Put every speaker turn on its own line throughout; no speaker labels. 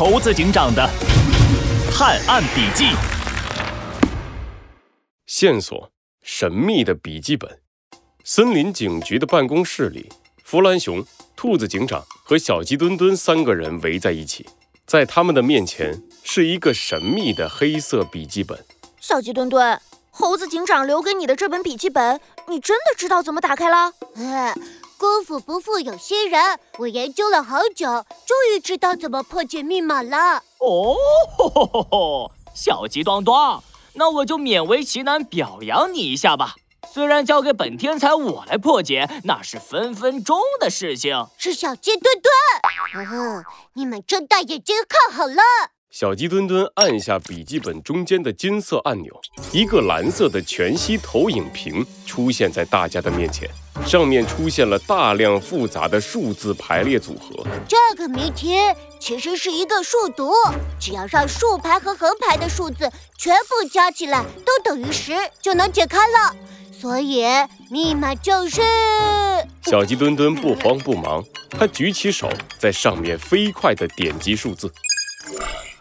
猴子警长的探案笔记。
线索：神秘的笔记本。森林警局的办公室里，弗兰熊、兔子警长和小鸡墩墩三个人围在一起，在他们的面前是一个神秘的黑色笔记本。
小鸡墩墩，猴子警长留给你的这本笔记本，你真的知道怎么打开了？
呃，功夫不负有心人，我研究了好久，终于知道怎么破解密码了。
哦，吼吼吼吼小鸡端端，那我就勉为其难表扬你一下吧。虽然交给本天才我来破解，那是分分钟的事情。
是小鸡墩墩，哦，你们睁大眼睛看好了。
小鸡墩墩按下笔记本中间的金色按钮，一个蓝色的全息投影屏出现在大家的面前，上面出现了大量复杂的数字排列组合。
这个谜题其实是一个数独，只要让竖排和横排的数字全部加起来都等于十，就能解开了。所以密码就是……
小鸡墩墩不慌不忙，他举起手，在上面飞快地点击数字。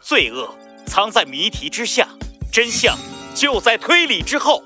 罪恶藏在谜题之下，真相就在推理之后。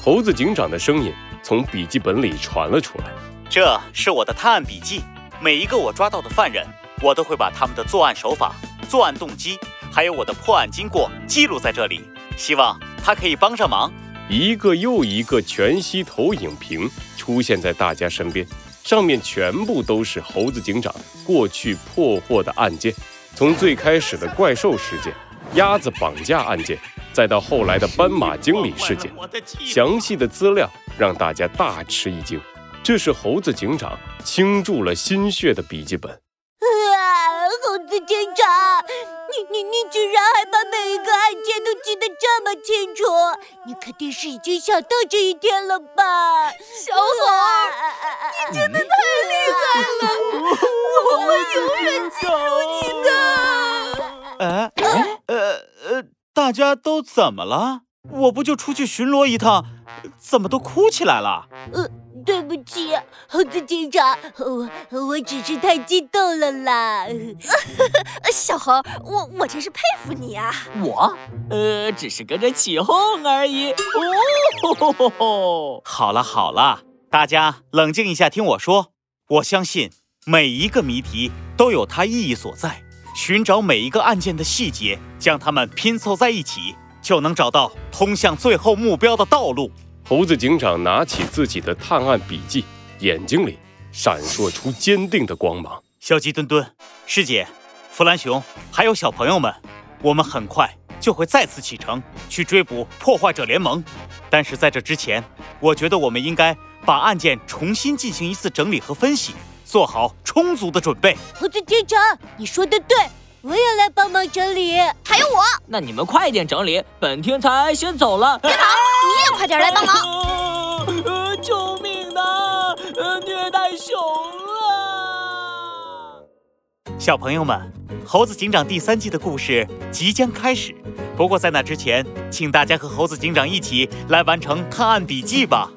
猴子警长的声音从笔记本里传了出来：“
这是我的探案笔记，每一个我抓到的犯人，我都会把他们的作案手法、作案动机，还有我的破案经过记录在这里，希望他可以帮上忙。”
一个又一个全息投影屏出现在大家身边，上面全部都是猴子警长过去破获的案件。从最开始的怪兽事件、鸭子绑架案件，再到后来的斑马经理事件，详细的资料让大家大吃一惊。这是猴子警长倾注了心血的笔记本。啊，
猴子警长，你你你居然还把每一个案件都记得这么清楚，你肯定是已经想到这一天了吧？
小猴，你真的太厉害了，我会永远记住你的。
哎，呃呃，大家都怎么了？我不就出去巡逻一趟，怎么都哭起来了？
呃，对不起，猴子警长，我我只是太激动了啦。
小猴，我我真是佩服你啊！
我，呃，只是跟着起哄而已。哦，吼吼吼
好了好了，大家冷静一下，听我说。我相信每一个谜题都有它意义所在。寻找每一个案件的细节，将它们拼凑在一起，就能找到通向最后目标的道路。
猴子警长拿起自己的探案笔记，眼睛里闪烁出坚定的光芒。
小鸡墩墩、师姐、弗兰熊，还有小朋友们，我们很快就会再次启程去追捕破坏者联盟。但是在这之前，我觉得我们应该把案件重新进行一次整理和分析。做好充足的准备，
猴子警长，你说的对，我也来帮忙整理。
还有我，
那你们快点整理，本天才先走了。
别跑，你也快点来帮忙。
呃，救命啊！呃虐待熊啊！
小朋友们，猴子警长第三季的故事即将开始，不过在那之前，请大家和猴子警长一起来完成探案笔记吧。